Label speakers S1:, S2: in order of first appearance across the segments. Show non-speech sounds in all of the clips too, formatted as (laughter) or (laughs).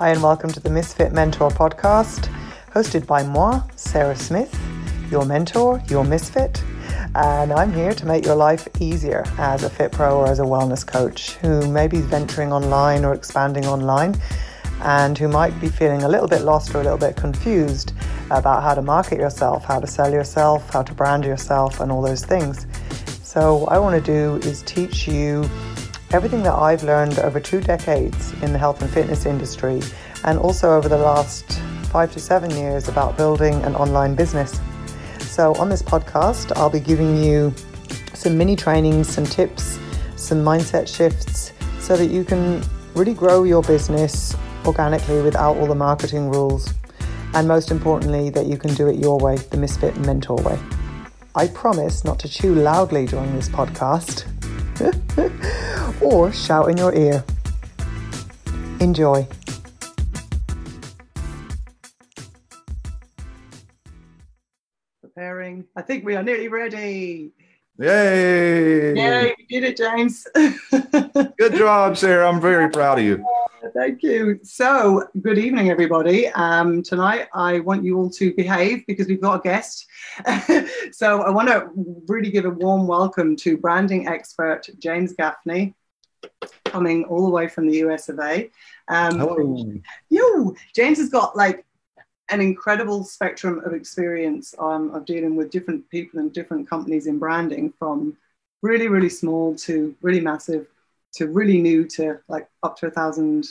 S1: Hi, and welcome to the Misfit Mentor podcast, hosted by moi, Sarah Smith, your mentor, your misfit. And I'm here to make your life easier as a fit pro or as a wellness coach who may be venturing online or expanding online and who might be feeling a little bit lost or a little bit confused about how to market yourself, how to sell yourself, how to brand yourself, and all those things. So, what I want to do is teach you everything that I've learned over two decades in the health and fitness industry, and also over the last five to seven years about building an online business. So, on this podcast, I'll be giving you some mini trainings, some tips, some mindset shifts so that you can really grow your business organically without all the marketing rules. And most importantly, that you can do it your way, the Misfit Mentor way. I promise not to chew loudly during this podcast (laughs) or shout in your ear. Enjoy. Preparing. I think we are nearly ready.
S2: Yay!
S1: Yay, we did it, James. (laughs)
S2: Good job, Sarah. I'm very proud of you.
S1: Thank you. So, good evening, everybody. Um, tonight, I want you all to behave because we've got a guest. (laughs) so, I want to really give a warm welcome to branding expert James Gaffney, coming all the way from the US of A. Um,
S2: Hello.
S1: Yo, James has got like an incredible spectrum of experience um, of dealing with different people and different companies in branding, from really, really small to really massive to really new to like up to a thousand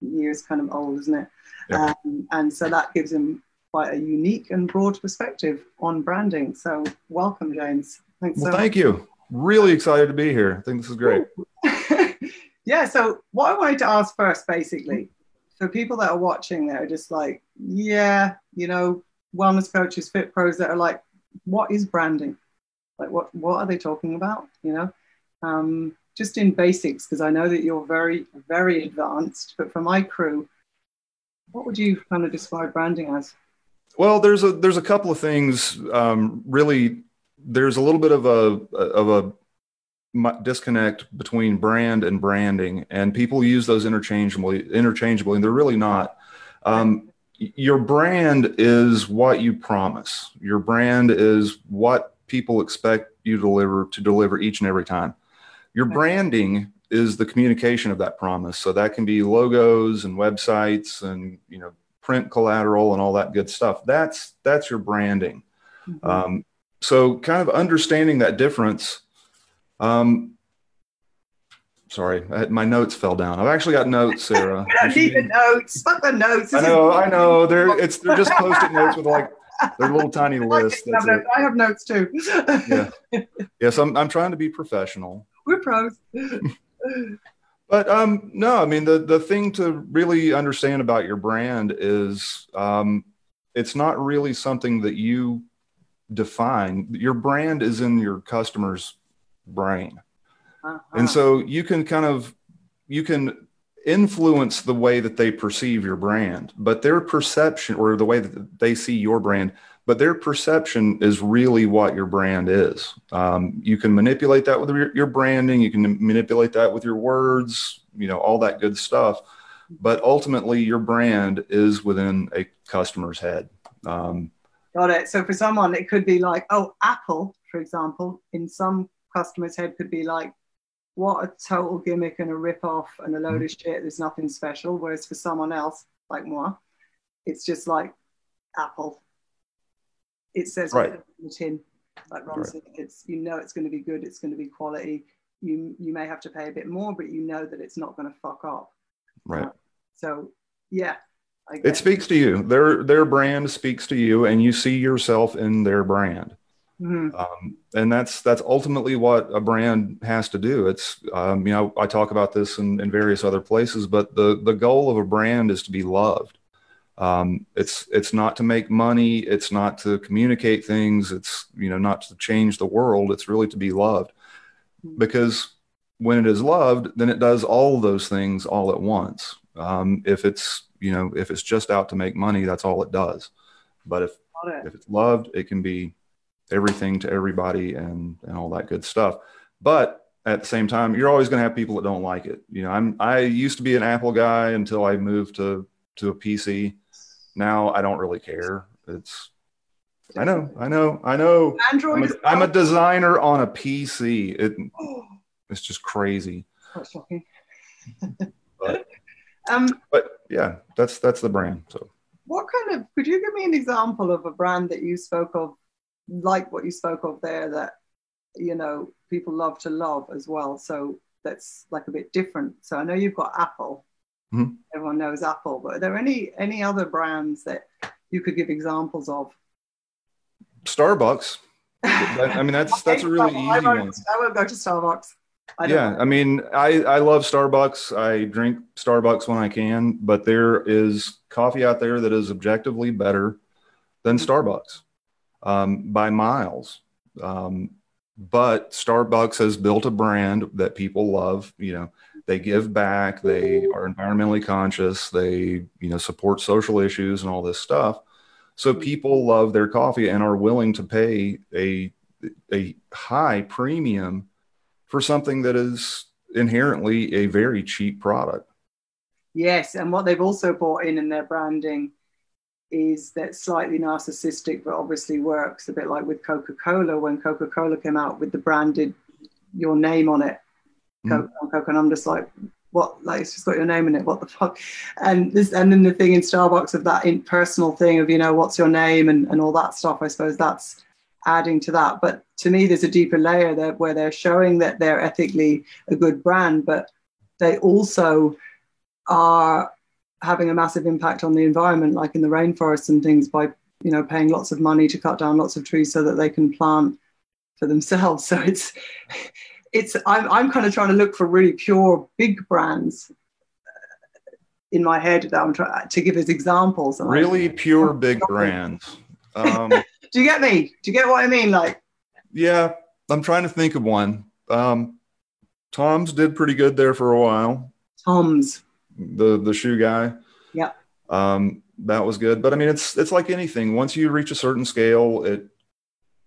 S1: years kind of old, isn't it?
S2: Yeah.
S1: Um, and so that gives him quite a unique and broad perspective on branding. So welcome, James. Thanks
S2: Well,
S1: so
S2: thank you. Really excited to be here. I think this is great. (laughs)
S1: yeah. So what I wanted to ask first, basically, for people that are watching, that are just like, yeah, you know, wellness coaches, fit pros that are like, what is branding? Like, what what are they talking about? You know, um, just in basics, because I know that you're very very advanced. But for my crew, what would you kind of describe branding as?
S2: Well, there's a there's a couple of things. Um, really, there's a little bit of a of a disconnect between brand and branding, and people use those interchangeably interchangeably, and they're really not. Um, your brand is what you promise. Your brand is what people expect you to deliver to deliver each and every time. Your branding is the communication of that promise. So that can be logos and websites and you know print collateral and all that good stuff. That's that's your branding.
S1: Mhm.
S2: Um, so kind of understanding that difference. Um, sorry, I my notes fell down. I've actually got notes, Sarah. (laughs)
S1: I need the notes. Fuck the notes.
S2: I
S1: is-
S2: know, I know. They're it's they're just post-it notes with like their little (laughs) tiny
S1: I like
S2: list.
S1: I have notes- I have notes too.
S2: Yeah. Yes, I'm I'm trying to be professional.
S1: We're pros. (laughs)
S2: But um, no, I mean the the thing to really understand about your brand is um, it's not really something that you define. Your brand is in your customer's brain,
S1: Uh-huh.
S2: and so you can kind of you can influence the way that they perceive your brand, but their perception or the way that they see your brand. But their perception is really what your brand is. Um, you can manipulate that with your, your branding. You can manipulate that with your words, you know, all that good stuff. But ultimately, your brand is within a customer's head. Um,
S1: Got it. So for someone, it could be like, oh, Apple, for example, in some customer's head could be like, what a total gimmick and a rip-off and a load of mm-hmm. shit. There's nothing special. Whereas for someone else, like moi, it's just like Apple. It says
S2: Right.
S1: on the tin, like Ron
S2: Right.
S1: said, it's you know it's going to be good. It's going to be quality. You you may have to pay a bit more, but you know that it's not going to fuck up.
S2: right.
S1: Uh, so yeah, I
S2: It speaks to you. Their their brand speaks to you, and you see yourself in their brand.
S1: Mhm.
S2: um, and that's that's ultimately what a brand has to do. It's um, you know i talk about this in, in various other places but the the goal of a brand is to be loved. Um, it's it's not to make money. It's not to communicate things. It's you know not to change the world. It's really to be loved. Because when it is loved then it does all those things all at once. Um, if it's you know if it's just out to make money that's all it does. But if
S1: it.
S2: if it's loved, it can be everything to everybody and and all that good stuff. But at the same time, you're always going to have people that don't like it. You know, I'm I used to be an Apple guy until I moved to to a PC. Now I don't really care. It's I know, I know, I know.
S1: Android.
S2: I'm a, I'm a designer on a PC. It, (gasps) it's just crazy.
S1: Shocking. (laughs)
S2: But- (laughs)
S1: um,
S2: But yeah, that's that's the brand. So
S1: what kind of? Could you give me an example of a brand that you spoke of, like what you spoke of there, that you know people love to love as well? So that's like a bit different. So I know you've got Apple.
S2: Mhm.
S1: Everyone knows Apple, but are there any any other brands that you could give examples of?
S2: Starbucks. I mean, that's (laughs) that's a really
S1: I
S2: easy
S1: won't-
S2: one.
S1: I won't go to Starbucks. I
S2: Yeah,
S1: know.
S2: I mean, I I love Starbucks. I drink Starbucks when I can, but there is coffee out there that is objectively better than Starbucks um, by miles. Um, but Starbucks has built a brand that people love. You know, they give back. They are environmentally conscious. They you know support social issues and all this stuff. So people love their coffee and are willing to pay a a high premium for something that is inherently a very cheap product.
S1: Yes, and what they've also brought in in their branding is that slightly narcissistic, but obviously works a bit like with Coca Cola when Coca Cola came out with the branded your name on it, mm. Coke on Coke, and I'm just like, what? Like it's just got your name in it. What the fuck? And this, and then the thing in Starbucks of that impersonal thing of you know what's your name and and all that stuff. I suppose that's adding to that. But to me, there's a deeper layer there where they're showing that they're ethically a good brand, but they also are having a massive impact on the environment, like in the rainforests and things, by you know paying lots of money to cut down lots of trees so that they can plant for themselves. (laughs) So it's it's I'm I'm kind of trying to look for really pure big brands uh, in my head that I'm trying to give as examples. And
S2: Really pure (laughs) big brands. Um, (laughs)
S1: do you get me? Do you get what I mean? Like
S2: yeah, I'm trying to think of one. Um, Tom's did pretty good there for a while.
S1: Tom's.
S2: The the shoe guy.
S1: Yeah.
S2: Um, that was good, but I mean, it's it's like anything. Once you reach a certain scale, it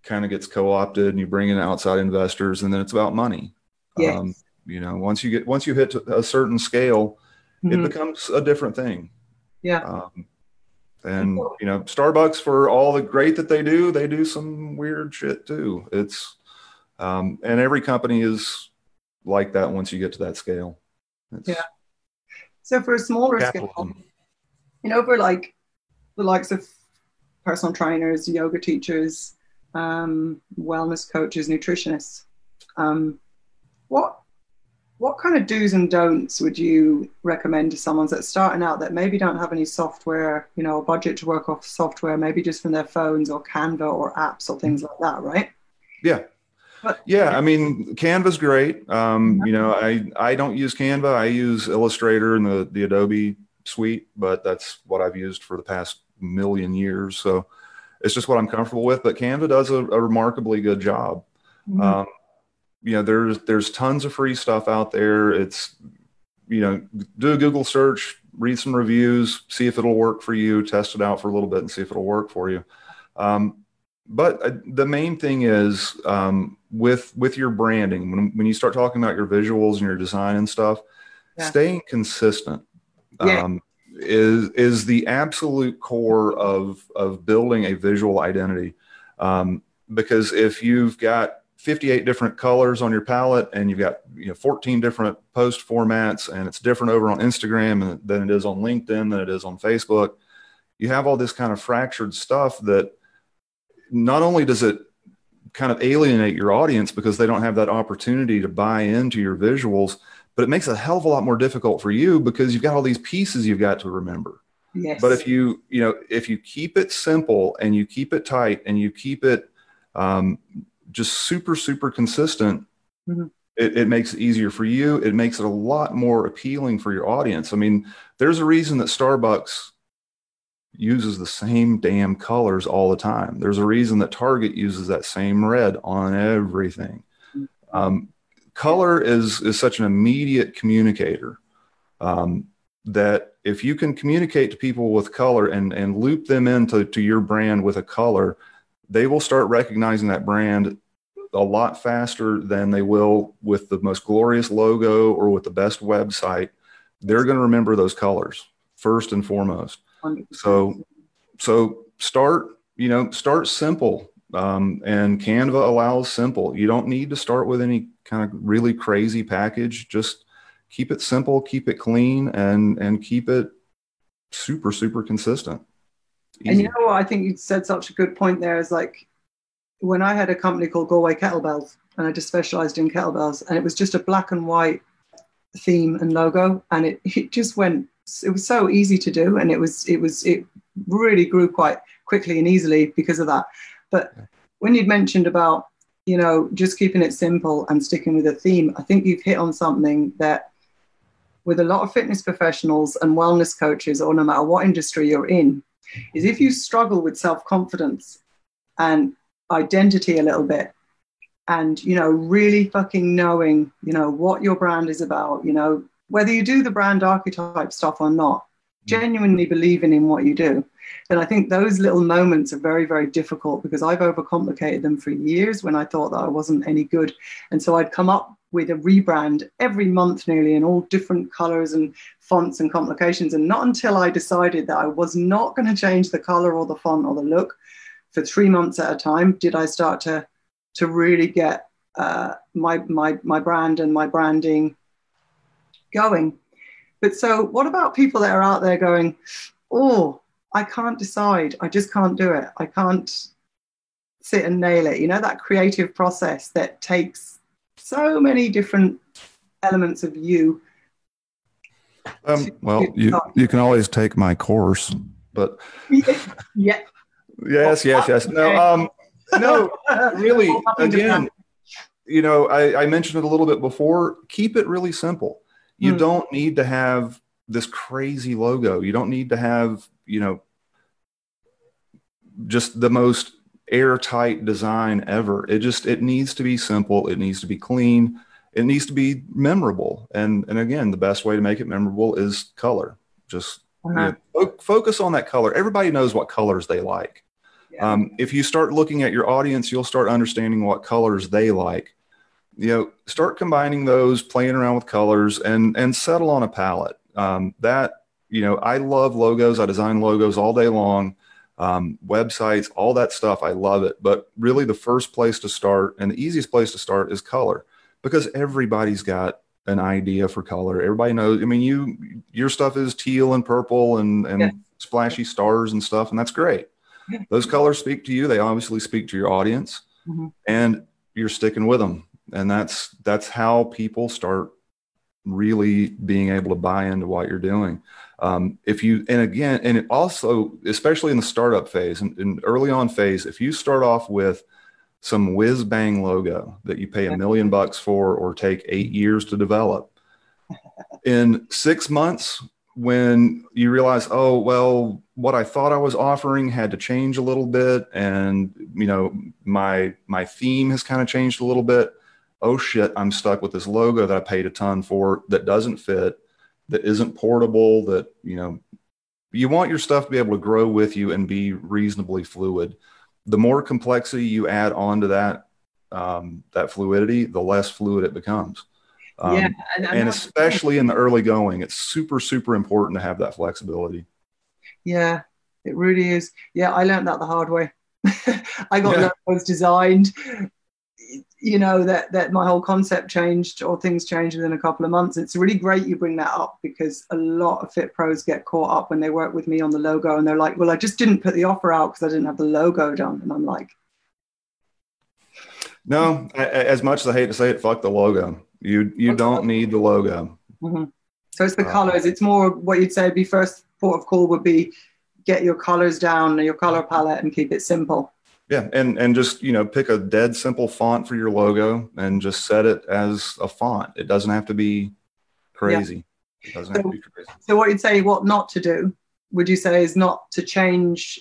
S2: kind of gets co-opted, and you bring in outside investors, and then it's about money.
S1: Yes.
S2: Um, you know, once you get once you hit a certain scale, it
S1: Mhm.
S2: becomes a different thing.
S1: Yeah.
S2: Um, and you know, Starbucks for all the great that they do, they do some weird shit too. It's um, and every company is like that once you get to that scale. It's
S1: Yeah. So for a smaller scale, you know, for like the likes of personal trainers, yoga teachers, um, wellness coaches, nutritionists, um, what what kind of do's and don'ts would you recommend to someone that's starting out that maybe don't have any software, you know, a budget to work off software, maybe just from their phones or Canva or apps or things like that, right?
S2: Yeah. Yeah, I mean, Canva's great. Um, you know, I I don't use Canva. I use Illustrator and the the Adobe suite, but that's what I've used for the past million years. So it's just what I'm comfortable with. But Canva does a, a remarkably good job.
S1: Mm-hmm.
S2: Um, you know, there's there's tons of free stuff out there. It's you know, do a Google search, read some reviews, see if it'll work for you, test it out for a little bit, and see if it'll work for you. Um, but uh, the main thing is um, with with your branding when, when you start talking about your visuals and your design and stuff
S1: Yeah.
S2: staying consistent
S1: Yeah.
S2: um, is is the absolute core of of building a visual identity um, because if you've got 58 different colors on your palette and you've got you know 14 different post formats and it's different over on Instagram than it is on LinkedIn than it is on Facebook you have all this kind of fractured stuff that not only does it kind of alienate your audience because they don't have that opportunity to buy into your visuals, but it makes a hell of a lot more difficult for you because you've got all these pieces you've got to remember.
S1: yes.
S2: But if you, you know, if you keep it simple and you keep it tight and you keep it um, just super, super consistent,
S1: Mhm.
S2: it, it makes it easier for you. It makes it a lot more appealing for your audience. I mean, there's a reason that Starbucks uses the same damn colors all the time. There's a reason that Target uses that same red on everything. Um, color is is such an immediate communicator um, that if you can communicate to people with color and and loop them into to your brand with a color, they will start recognizing that brand a lot faster than they will with the most glorious logo or with the best website. They're going to remember those colors. first and foremost. 100%. So, so start, you know, start simple. Um, and Canva allows simple. You don't need to start with any kind of really crazy package. Just keep it simple, keep it clean, and and keep it super super consistent.
S1: Easy. And you know what? I think you said such a good point there. Is like when I had a company called Galway Kettlebells, and I just specialized in kettlebells, and it was just a black and white theme and logo, and it, it just went. It was so easy to do, and it was it was it really grew quite quickly and easily because of that. But when you'd mentioned about you know just keeping it simple and sticking with a theme, I think you've hit on something that with a lot of fitness professionals and wellness coaches, or no matter what industry you're in, is if you struggle with self confidence and identity a little bit and you know really fucking knowing you know what your brand is about you know whether you do the brand archetype stuff or not genuinely believing in what you do. Then i think those little moments are very very difficult because i've overcomplicated them for years when i thought that i wasn't any good. And so i'd come up with a rebrand every month nearly in all different colors and fonts and complications. And not until i decided that i was not going to change the color or the font or the look for three months at a time did I start to to really get uh, my my my brand and my branding going. But so, what about people that are out there going, "Oh, I can't decide. I just can't do it. I can't sit and nail it." You know that creative process that takes so many different elements of you.
S2: Um, well, you you can always take my course, but (laughs)
S1: yeah,
S2: Yes, yes, yes. No, um, no, (laughs) really. Again, you know, I, I, mentioned it a little bit before. Keep it really simple. You hmm. don't need to have this crazy logo. You don't need to have, you know, just the most airtight design ever. It just it needs to be simple. It needs to be clean. It needs to be memorable. And and again, the best way to make it memorable is color. Just uh-huh. you know, focus on that color. Everybody knows what colors they like. Um, if you start looking at your audience, you'll start understanding what colors they like. You know, start combining those, playing around with colors, and and settle on a palette. Um, that you know, I love logos. I design logos all day long, um, websites, all that stuff. I love it. But really, the first place to start and the easiest place to start is color, because everybody's got an idea for color. Everybody knows. I mean, you your stuff is teal and purple and and yeah. splashy stars and stuff, and that's great those colors speak to you. They obviously speak to your audience, mm-hmm. and you're sticking with them. And that's that's how people start really being able to buy into what you're doing. Um, if you and again, and it also, especially in the startup phase and, and early on phase, if you start off with some whiz bang logo that you pay a million bucks for or take eight years to develop, (laughs) in six months when you realize, oh, well, what I thought I was offering had to change a little bit, and you know, my my theme has kind of changed a little bit. Oh shit, I'm stuck with this logo that I paid a ton for that doesn't fit, that isn't portable, that you know, you want your stuff to be able to grow with you and be reasonably fluid. The more complexity you add onto that um, that fluidity, the less fluid it becomes. Um, yeah, and, and especially in the early going, it's super, super important to have that flexibility.
S1: Yeah, it really is. Yeah, I learned that the hard way. (laughs) I got yeah. logos designed, you know, that that my whole concept changed or things changed within a couple of months. It's really great you bring that up because a lot of fit pros get caught up when they work with me on the logo and they're like, well, I just didn't put the offer out because I didn't have the logo done. And I'm like,
S2: no, as much as I hate to say it, fuck the logo. You you don't need the logo.
S1: Mm-hmm. So it's the uh, colors. It's more what you'd say be first port of call would be get your colors down, your color palette, and keep it simple.
S2: Yeah, and and just you know pick a dead simple font for your logo and just set it as a font. It doesn't have to be crazy. Yeah. It doesn't so, have to be crazy.
S1: So what you'd say, what not to do? Would you say is not to change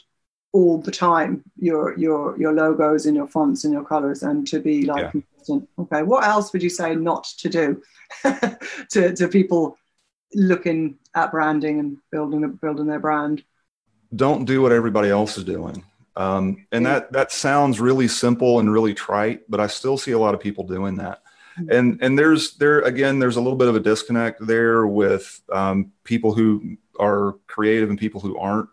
S1: all the time your your your logos and your fonts and your colors and to be like yeah. consistent okay what else would you say not to do (laughs) to, to people looking at branding and building building their brand
S2: don't do what everybody else is doing um, and that that sounds really simple and really trite but i still see a lot of people doing that mm-hmm. and and there's there again there's a little bit of a disconnect there with um, people who are creative and people who aren't.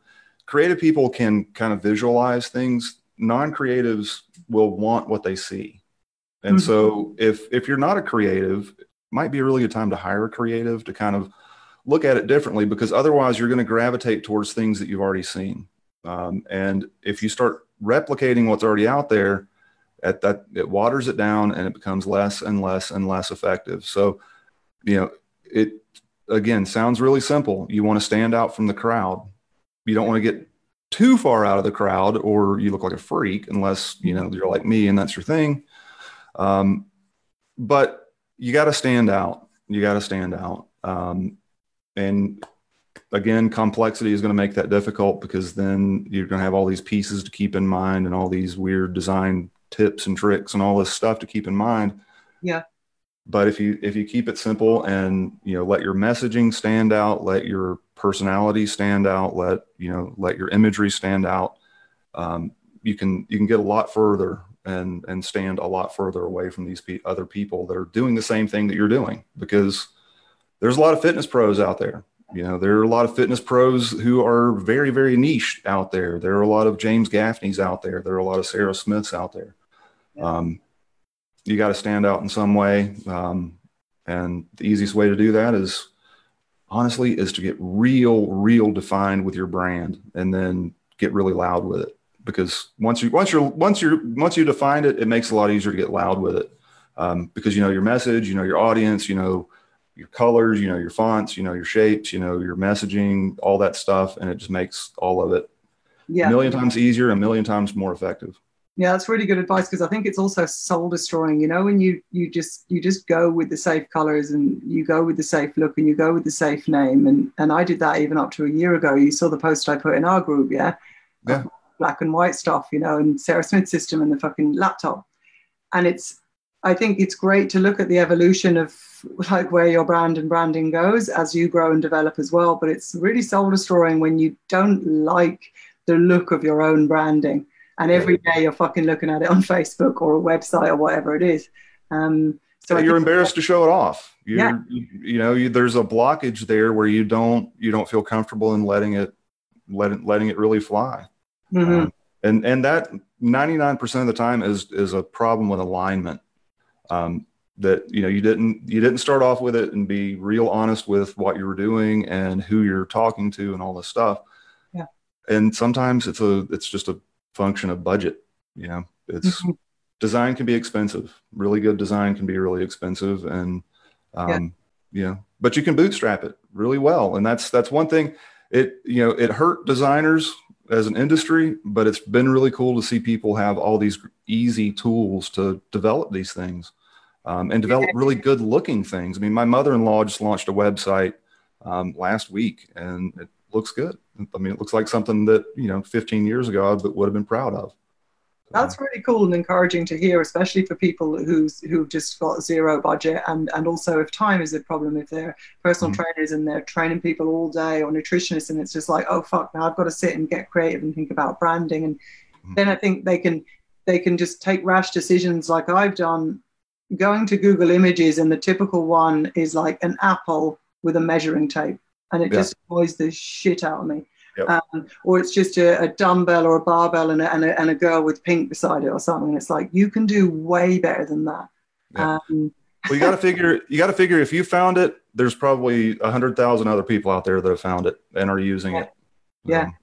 S2: Creative people can kind of visualize things. Non-creatives will want what they see. And mm-hmm. so if if you're not a creative, it might be a really good time to hire a creative to kind of look at it differently because otherwise you're going to gravitate towards things that you've already seen. Um, and if you start replicating what's already out there, at that it waters it down and it becomes less and less and less effective. So, you know, it again sounds really simple. You want to stand out from the crowd. You don't want to get too far out of the crowd or you look like a freak unless you know you're like me and that's your thing. Um, but you got to stand out. You got to stand out. Um, and again, complexity is going to make that difficult because then you're going to have all these pieces to keep in mind and all these weird design tips and tricks and all this stuff to keep in mind.
S1: Yeah.
S2: But if you if you keep it simple and you know let your messaging stand out, let your personality stand out, let you know let your imagery stand out, um, you can you can get a lot further and and stand a lot further away from these pe- other people that are doing the same thing that you're doing because there's a lot of fitness pros out there you know there are a lot of fitness pros who are very very niche out there. There are a lot of james gaffneys out there. There are a lot of sarah smiths out there. Um, you got to stand out in some way um, and the easiest way to do that is honestly is to get real real defined with your brand and then get really loud with it. Because once you once you're once you're once you define it, it makes it a lot easier to get loud with it. Um, because you know your message, you know your audience, you know your colors, you know your fonts, you know your shapes, you know your messaging, all that stuff, and it just makes all of it yeah. a million times easier, a million times more effective.
S1: Yeah, that's really good advice because I think it's also soul destroying. You know, when you you just you just go with the safe colors and you go with the safe look and you go with the safe name and and I did that even up to a year ago. You saw the post I put in our group, yeah.
S2: Yeah
S1: black and white stuff, you know, and Sarah Smith system and the fucking laptop. And it's, I think it's great to look at the evolution of like where your brand and branding goes as you grow and develop as well. But it's really soul destroying when you don't like the look of your own branding. And every day you're fucking looking at it on (laughs) Facebook or a website or whatever it is. Um,
S2: so you're embarrassed to show it off. You're, yeah. you, you know, you, there's a blockage there where you don't you don't feel comfortable in letting it letting letting it really fly. Mm-hmm. Um, and and that 99% of the time is is a problem with alignment. Um, that you know you didn't you didn't start off with it and be real honest with what you were doing and who you're talking to and all this stuff.
S1: Yeah.
S2: And sometimes it's a it's just a function of budget. You know, it's mm-hmm. design can be expensive. Really good design can be really expensive, and um, yeah. you know, but you can bootstrap it really well. And that's that's one thing. It you know it hurt designers as an industry, but it's been really cool to see people have all these easy tools to develop these things um, and develop really good looking things. I mean, my mother in law just launched a website um, last week and it looks good. I mean, it looks like something that, you know, 15 years ago I would have been proud of.
S1: That's really cool and encouraging to hear, especially for people who's who've just got zero budget and and also if time is a problem, if they're personal mm-hmm. trainers and they're training people all day or nutritionists and it's just like, oh fuck, now I've got to sit and get creative and think about branding and mm-hmm. then I think they can they can just take rash decisions like I've done, going to Google Images and the typical one is like an apple with a measuring tape and it yeah. just annoys the shit out of me. Yep. Um, or it's just a, a, dumbbell or a barbell and a, and, a, and a girl with pink beside it or something. It's like you can do way better than that.
S2: Yeah. Um, well, you got to figure. You got to figure if you found it, there's probably a hundred thousand other people out there that have found it and are using
S1: yeah.
S2: it.
S1: Yeah. Um,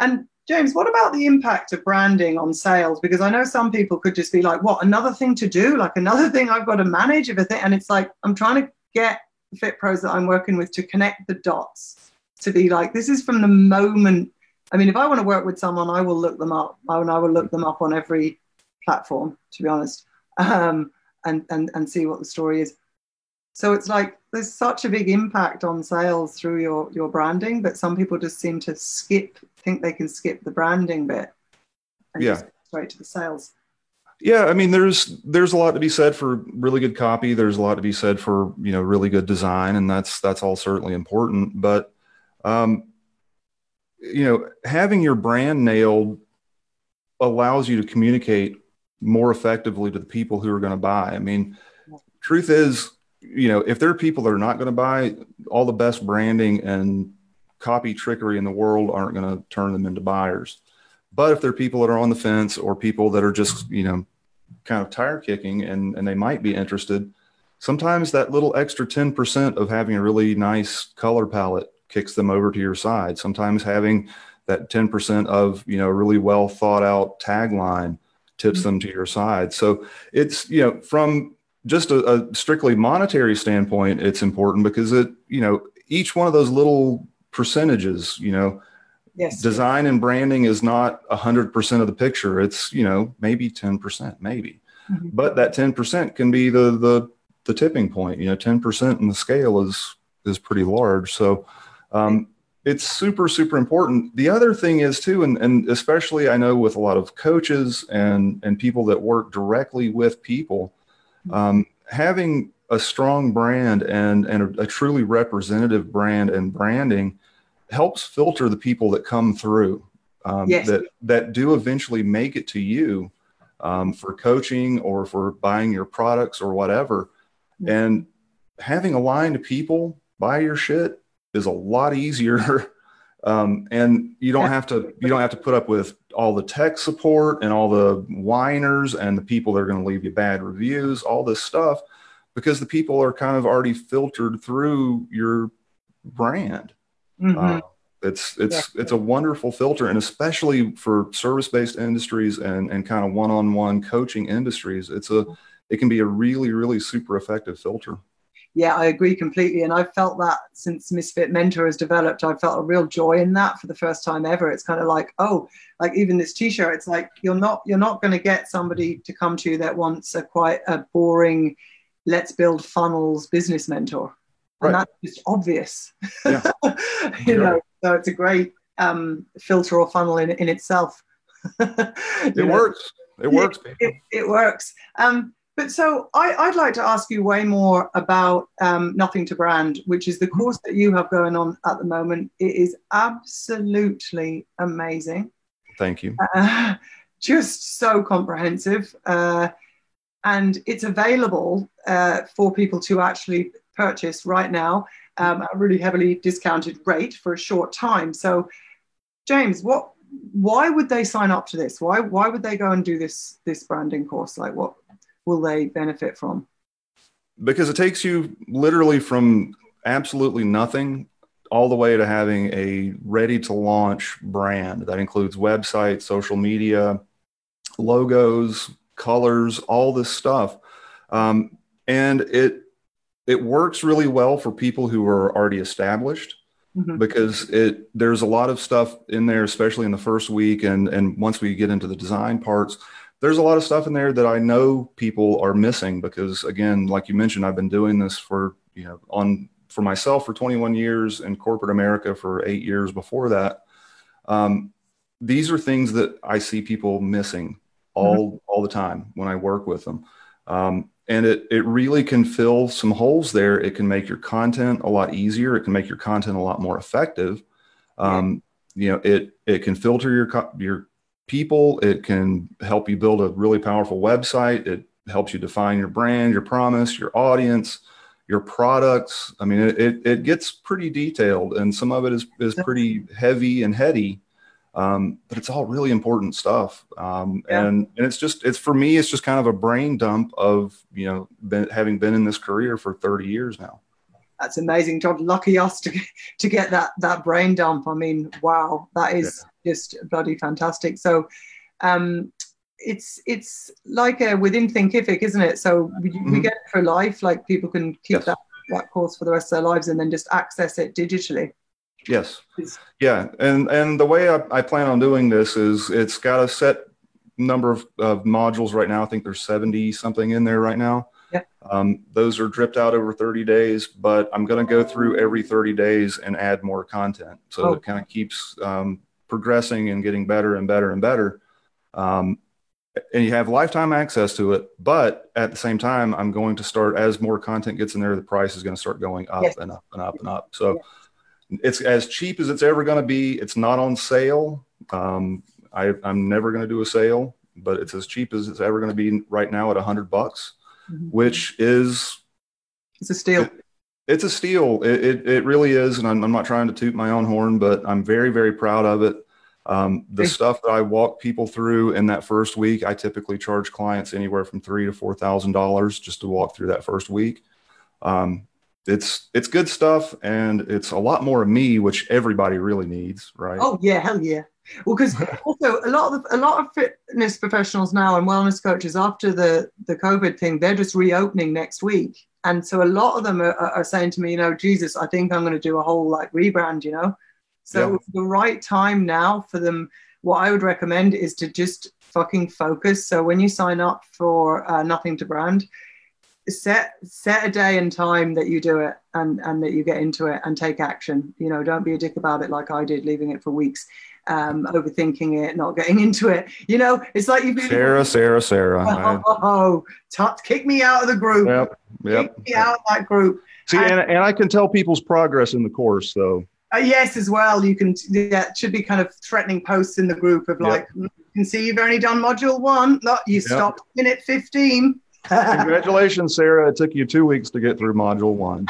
S1: and James, what about the impact of branding on sales? Because I know some people could just be like, "What another thing to do? Like another thing I've got to manage of a thing. And it's like I'm trying to get fit pros that I'm working with to connect the dots to be like, this is from the moment. I mean, if I want to work with someone, I will look them up. I will, I will look them up on every platform, to be honest, um, and, and, and see what the story is. So it's like there's such a big impact on sales through your, your branding, but some people just seem to skip, think they can skip the branding bit and
S2: yeah.
S1: just straight to the sales.
S2: Yeah, I mean, there's there's a lot to be said for really good copy. There's a lot to be said for you know really good design, and that's that's all certainly important. But um, you know, having your brand nailed allows you to communicate more effectively to the people who are going to buy. I mean, truth is, you know, if there are people that are not going to buy, all the best branding and copy trickery in the world aren't going to turn them into buyers. But if they're people that are on the fence or people that are just, you know, kind of tire kicking and, and they might be interested, sometimes that little extra 10% of having a really nice color palette kicks them over to your side. Sometimes having that 10% of, you know, really well thought out tagline tips mm-hmm. them to your side. So it's, you know, from just a, a strictly monetary standpoint, it's important because it, you know, each one of those little percentages, you know,
S1: yes,
S2: design and branding is not a hundred percent of the picture. It's, you know, maybe 10%, maybe, mm-hmm. but that 10% can be the, the, the tipping point, you know, 10% in the scale is, is pretty large. So, um, it's super, super important. The other thing is too, and, and especially I know with a lot of coaches and, and people that work directly with people, um, having a strong brand and, and a, a, truly representative brand and branding helps filter the people that come through um, yes. that, that do eventually make it to you um, for coaching or for buying your products or whatever. Mm-hmm. And having aligned people buy your shit is a lot easier. (laughs) Um, and you don't have to you don't have to put up with all the tech support and all the whiners and the people that are going to leave you bad reviews, all this stuff because the people are kind of already filtered through your brand. Mm-hmm. Uh, it's it's yeah. it's a wonderful filter, and especially for service-based industries and and kind of one-on-one coaching industries, it's a it can be a really really super effective filter.
S1: Yeah, I agree completely, and I've felt that since Misfit Mentor has developed, I've felt a real joy in that for the first time ever. It's kind of like, oh, like even this T-shirt, it's like you're not you're not going to get somebody to come to you that wants a quite a boring let's build funnels business mentor. And right. that's just obvious. Yeah. (laughs) you know, so it's a great um, filter or funnel in, in itself. (laughs)
S2: it works. It works.
S1: It, it, it works. Um, but so I, would like to ask you way more about um, Nothing to Brand, which is the mm-hmm. course that you have going on at the moment. It is absolutely amazing.
S2: Thank you.
S1: Uh, (laughs) just so comprehensive. Uh, and it's available uh, for people to actually purchase right now um, at a really heavily discounted rate for a short time. So, James, what? Why would they sign up to this? Why why would they go and do this this branding course? Like, what will they benefit from?
S2: Because it takes you literally from absolutely nothing all the way to having a ready to launch brand that includes website, social media, logos, colors, all this stuff. Um, and it it works really well for people who are already established mm-hmm. because it there's a lot of stuff in there, especially in the first week, and and once we get into the design parts, there's a lot of stuff in there that I know people are missing because again, like you mentioned, I've been doing this for you know on for myself for 21 years in corporate America for eight years before that. Um, these are things that I see people missing all mm-hmm. all the time when I work with them. Um, and it it really can fill some holes there. It can make your content a lot easier. It can make your content a lot more effective. Um, yeah. You know, it it can filter your your people. It can help you build a really powerful website. It helps you define your brand, your promise, your audience, your products. I mean, it it, it gets pretty detailed, and some of it is is pretty heavy and heady. Um, but it's all really important stuff. Um, yeah. and, and it's just, it's for me, it's just kind of a brain dump of, you know, been, having been in this career for 30 years now.
S1: That's amazing, John. Lucky us to, to get that, that brain dump. I mean, wow, that is yeah. just bloody fantastic. So, um, it's it's like a within Thinkific, isn't it? So we, mm-hmm. we get it for life. Like people can keep yes. that that course for the rest of their lives and then just access it digitally.
S2: Yes. Yeah. And and the way I, I plan on doing this is it's got a set number of, of modules right now. I think there's 70 something in there right now. Um, those are dripped out over 30 days, but I'm going to go through every 30 days and add more content. So oh. it kind of keeps um, progressing and getting better and better and better. Um, and you have lifetime access to it. But at the same time, I'm going to start as more content gets in there, the price is going to start going up yes. and up and up and up. So it's as cheap as it's ever going to be. It's not on sale. Um, I, am never going to do a sale, but it's as cheap as it's ever going to be right now at hundred bucks, mm-hmm. which is
S1: it's a steal.
S2: it's a steal. It, it, it really is. And I'm, I'm, not trying to toot my own horn, but I'm very, very proud of it. Um, the stuff that I walk people through in that first week, I typically charge clients anywhere from three to four thousand dollars just to walk through that first week. Um, it's it's good stuff, and it's a lot more of me, which everybody really needs, right?
S1: Oh yeah, hell yeah. Well, because also a lot of a lot of fitness professionals now and wellness coaches after the the COVID thing, they're just reopening next week, and so a lot of them are, are saying to me, you know, Jesus, I think I'm going to do a whole like rebrand, you know. So yeah. the right time now for them. What I would recommend is to just fucking focus. So when you sign up for uh, Nothing to Brand, set set a day and time that you do it and and that you get into it and take action. You know, don't be a dick about it like I did, leaving it for weeks um, overthinking it, not getting (laughs) into it. You know, it's like you've been
S2: Sarah, Sarah, Sarah.
S1: Oh, oh, oh, oh. kick me out of the group.
S2: Yep, yep.
S1: Kick me out of that group.
S2: See, and, and, and I can tell people's progress in the course, though.
S1: Uh, yes, as well. You can. Yeah, it should be kind of threatening posts in the group of like, yep. you can see you've only done module one. Look, you yep. stopped minute fifteen.
S2: Congratulations, Sarah. It took you two weeks to get through module one.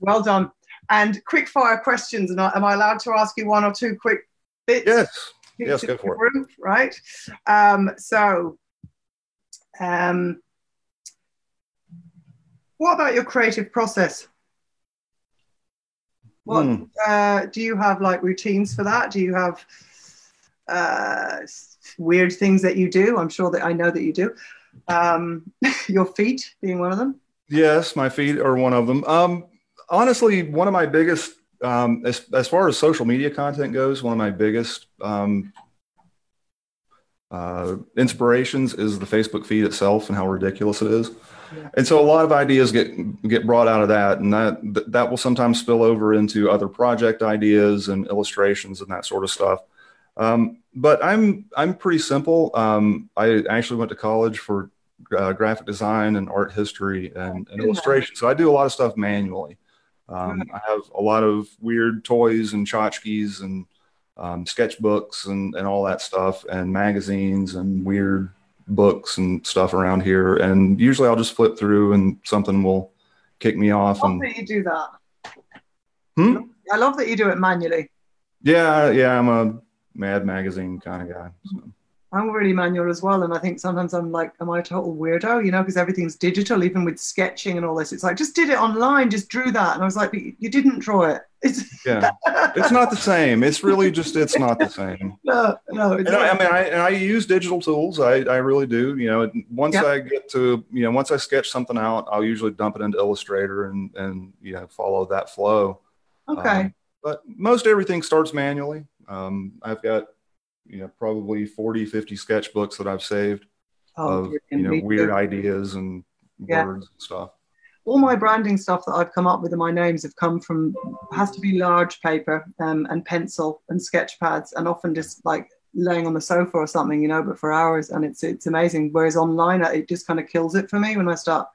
S1: Well done. And quick fire questions. And am I allowed to ask you one or two quick bits?
S2: Yes. Yes, go for
S1: it. right. Um, so, um, what about your creative process? What hmm. uh, do you have like routines for that? Do you have uh, weird things that you do? I'm sure that I know that you do. Um, (laughs) your feet being one of them.
S2: Yes, my feet are one of them. Um, honestly, one of my biggest, um, as, as far as social media content goes, one of my biggest um, uh, inspirations is the Facebook feed itself and how ridiculous it is. And so a lot of ideas get get brought out of that, and that that will sometimes spill over into other project ideas and illustrations and that sort of stuff. Um, but I'm I'm pretty simple. Um, I actually went to college for uh, graphic design and art history and, and illustration, so I do a lot of stuff manually. Um, I have a lot of weird toys and tchotchkes and um, sketchbooks and, and all that stuff and magazines and weird books and stuff around here. And usually I'll just flip through and something will kick me off.
S1: I
S2: love
S1: and, that you do that.
S2: Hmm?
S1: I love that you do it manually.
S2: Yeah, yeah, I'm a Mad Magazine kind of guy. So.
S1: I'm really manual as well. And I think sometimes I'm like, am I a total weirdo? You know, because everything's digital, even with sketching and all this. It's like, just did it online, just drew that. And I was like, you didn't draw it. It's (laughs)
S2: yeah, it's not the same. It's really just, it's not the same.
S1: No, no.
S2: It's I, I, mean, I, and I use digital tools. I, I really do. You know, once I get to, you know, once I sketch something out, I'll usually dump it into Illustrator and, and, you know, follow that flow.
S1: Okay. Um,
S2: but most everything starts manually. Um, I've got you know probably 40 50 sketchbooks that i've saved oh, of you know weird too. ideas and yeah. words and stuff
S1: all my branding stuff that I've come up with and my names have come from has to be large paper um, and pencil and sketch pads and often just like laying on the sofa or something, you know, but for hours and it's it's amazing. Whereas online, it just kind of kills it for me when I start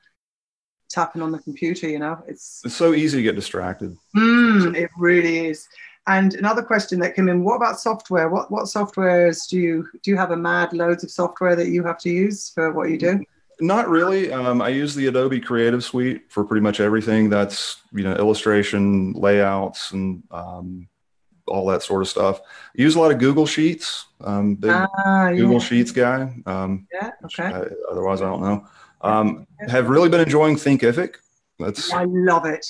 S1: tapping on the computer. You know, it's
S2: it's so easy to get distracted.
S1: Mm, it really is. And another question that came in: What about software? What what softwares do you do? You have a mad loads of software that you have to use for what you do?
S2: Not really. Um, I use the Adobe Creative Suite for pretty much everything. That's you know illustration, layouts, and um, all that sort of stuff. I use a lot of Google Sheets. Um, big ah, Google yeah. Sheets guy.
S1: Um, yeah. Okay. I,
S2: otherwise, I don't know. Um, have really been enjoying Thinkific. That's
S1: I love it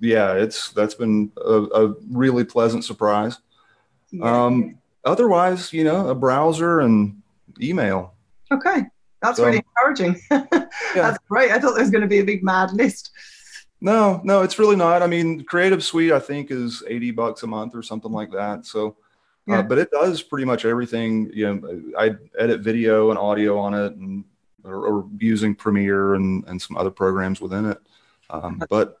S2: yeah, it's that's been a, a really pleasant surprise. Yeah. Um, otherwise, you know, a browser and email.
S1: Okay, that's so, really encouraging. (laughs) yeah. That's great. I thought there was going to be a big mad list.
S2: No, no, it's really not. I mean, Creative Suite, I think, is eighty bucks a month or something like that. So, uh, yeah. uh, but it does pretty much everything. You know, I edit video and audio on it, and or, or using Premiere and and some other programs within it. Um, but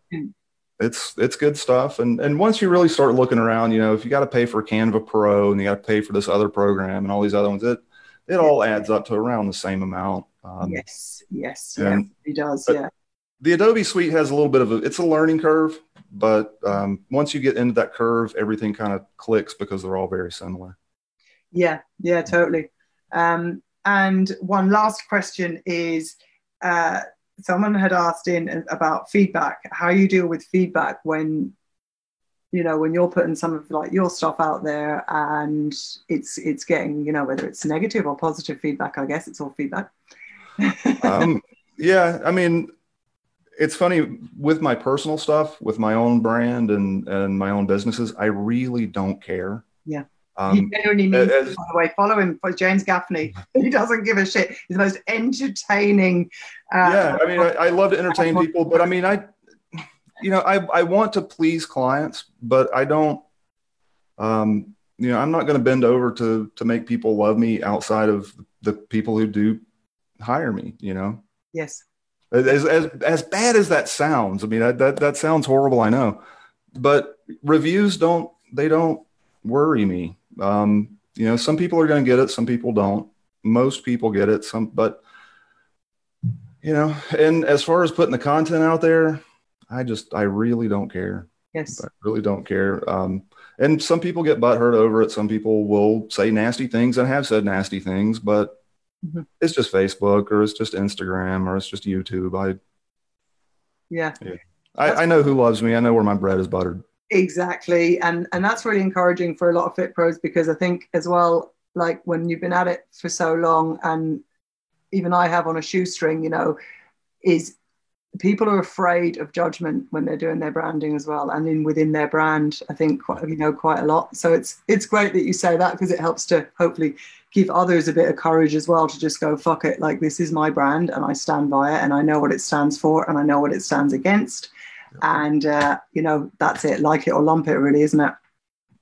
S2: it's it's good stuff. And and once you really start looking around, you know, if you got to pay for Canva Pro and you got to pay for this other program and all these other ones, it it all adds up to around the same amount.
S1: Um, yes, yes, and, yeah, it does. Yeah.
S2: The Adobe Suite has a little bit of a it's a learning curve, but um, once you get into that curve, everything kind of clicks because they're all very similar.
S1: Yeah, yeah, totally. Um, and one last question is. Uh, someone had asked in about feedback, how you deal with feedback when you know when you're putting some of like your stuff out there and it's it's getting you know whether it's negative or positive feedback i guess it's all feedback. (laughs)
S2: Um, yeah i mean it's funny with my personal stuff with my own brand and and my own businesses i really don't care.
S1: Yeah um, he genuinely means as, by the way. Follow him for James Gaffney. (laughs) He doesn't give a shit. He's the most entertaining.
S2: Uh, yeah, I mean, I, I, love to entertain people, but I mean, I, you know, I, I want to please clients, but I don't, um, you know, I'm not going to bend over to to make people love me outside of the people who do hire me. You know.
S1: Yes.
S2: As as as bad as that sounds, I mean, that that, that sounds horrible. I know, but reviews don't they don't worry me. Um, you know, some people are going to get it, some people don't. Most people get it, some, but you know, and as far as putting the content out there, I just, I really don't care.
S1: Yes.
S2: I really don't care. Um, and some people get butthurt over it. Some people will say nasty things and have said nasty things, but mm-hmm. it's just Facebook or it's just Instagram or it's just YouTube. I,
S1: yeah.
S2: yeah. I, I know who loves me. I know where my bread is buttered.
S1: Exactly. And and that's really encouraging for a lot of fit pros because I think as well, like when you've been at it for so long and even I have on a shoestring, you know, is people are afraid of judgment when they're doing their branding as well and in within their brand i think quite, you know quite a lot so it's it's great that you say that because it helps to hopefully give others a bit of courage as well to just go fuck it like this is my brand and i stand by it and i know what it stands for and i know what it stands against and uh, you know that's it. Like it or lump it really isn't it?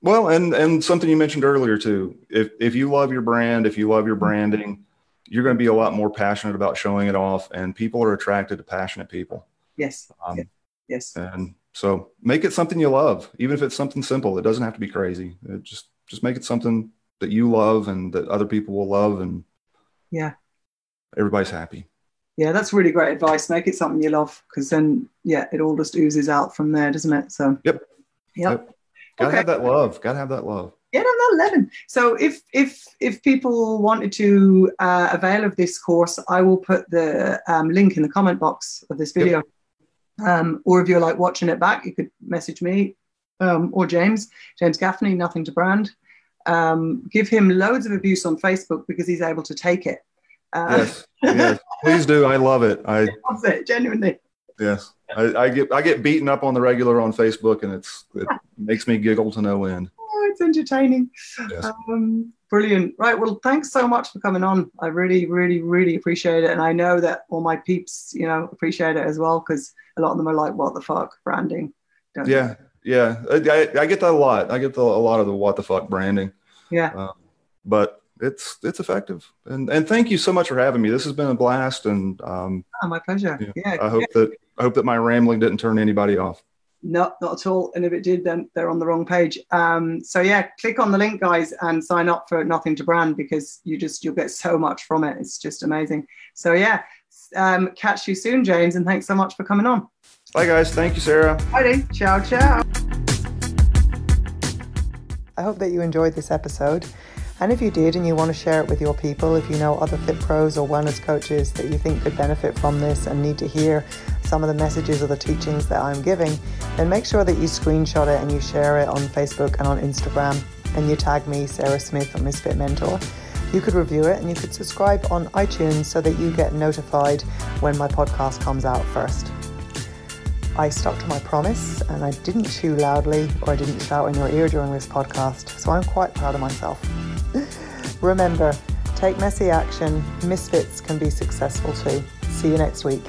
S2: Well and and something you mentioned earlier too. If if you love your brand if you love your branding you're going to be a lot more passionate about showing it off and people are attracted to passionate people.
S1: Yes. Um, yes.
S2: and so make it something you love even if it's something simple. It doesn't have to be crazy. It just just make it something that you love and that other people will love and
S1: yeah.
S2: everybody's happy
S1: yeah, that's really great advice. Make it something you love because then, yeah, it all just oozes out from there, doesn't it? So,
S2: yep. Yep. yep. Gotta okay. have that love. Gotta have that love.
S1: Yeah, no, no, eleven. So if if if people wanted to uh, avail of this course, I will put the um, link in the comment box of this video. Yep. Um, or if you're like watching it back, you could message me um, or James, James Gaffney, nothing to brand. Um, give him loads of abuse on Facebook because he's able to take it.
S2: Uh, yes, yes, please do. I love it. I (laughs)
S1: love it genuinely.
S2: Yes, I, I, get I get beaten up on the regular on Facebook, and it's it makes me giggle to no end.
S1: Oh, it's entertaining. Yes. Um, brilliant. Right. Well, thanks so much for coming on. I really, really, really appreciate it, and I know that all my peeps, you know, appreciate it as well because a lot of them are like, "What the fuck branding?"
S2: yeah, yeah. I, I, get that a lot. I get the, a lot of the "what the fuck" branding.
S1: Yeah. Um,
S2: but it's it's effective. And and thank you so much for having me. This has been a blast, and um,
S1: oh, my pleasure. Yeah, yeah
S2: I hope yeah. that I hope that my rambling didn't turn anybody off.
S1: No, not at all. And if it did, then they're on the wrong page. Um, so yeah, click on the link, guys, and sign up for Nothing to Brand because you just you'll get so much from it. It's just amazing. So yeah, um, catch you soon, James, and thanks so much for coming on.
S2: Bye, guys. Thank you, Sarah.
S1: Bye. Ciao, ciao.
S3: I hope that you enjoyed this episode. And if you did and you want to share it with your people, if you know other fit pros or wellness coaches that you think could benefit from this and need to hear some of the messages or the teachings that I'm giving, then make sure that you screenshot it and you share it on Facebook and on Instagram and you tag me, Sarah Smith or Misfit Mentor. You could review it and you could subscribe on iTunes so that you get notified when my podcast comes out first. I stuck to my promise and I didn't chew loudly or I didn't shout in your ear during this podcast, so I'm quite proud of myself. Remember, take messy action. Misfits can be successful too. See you next week.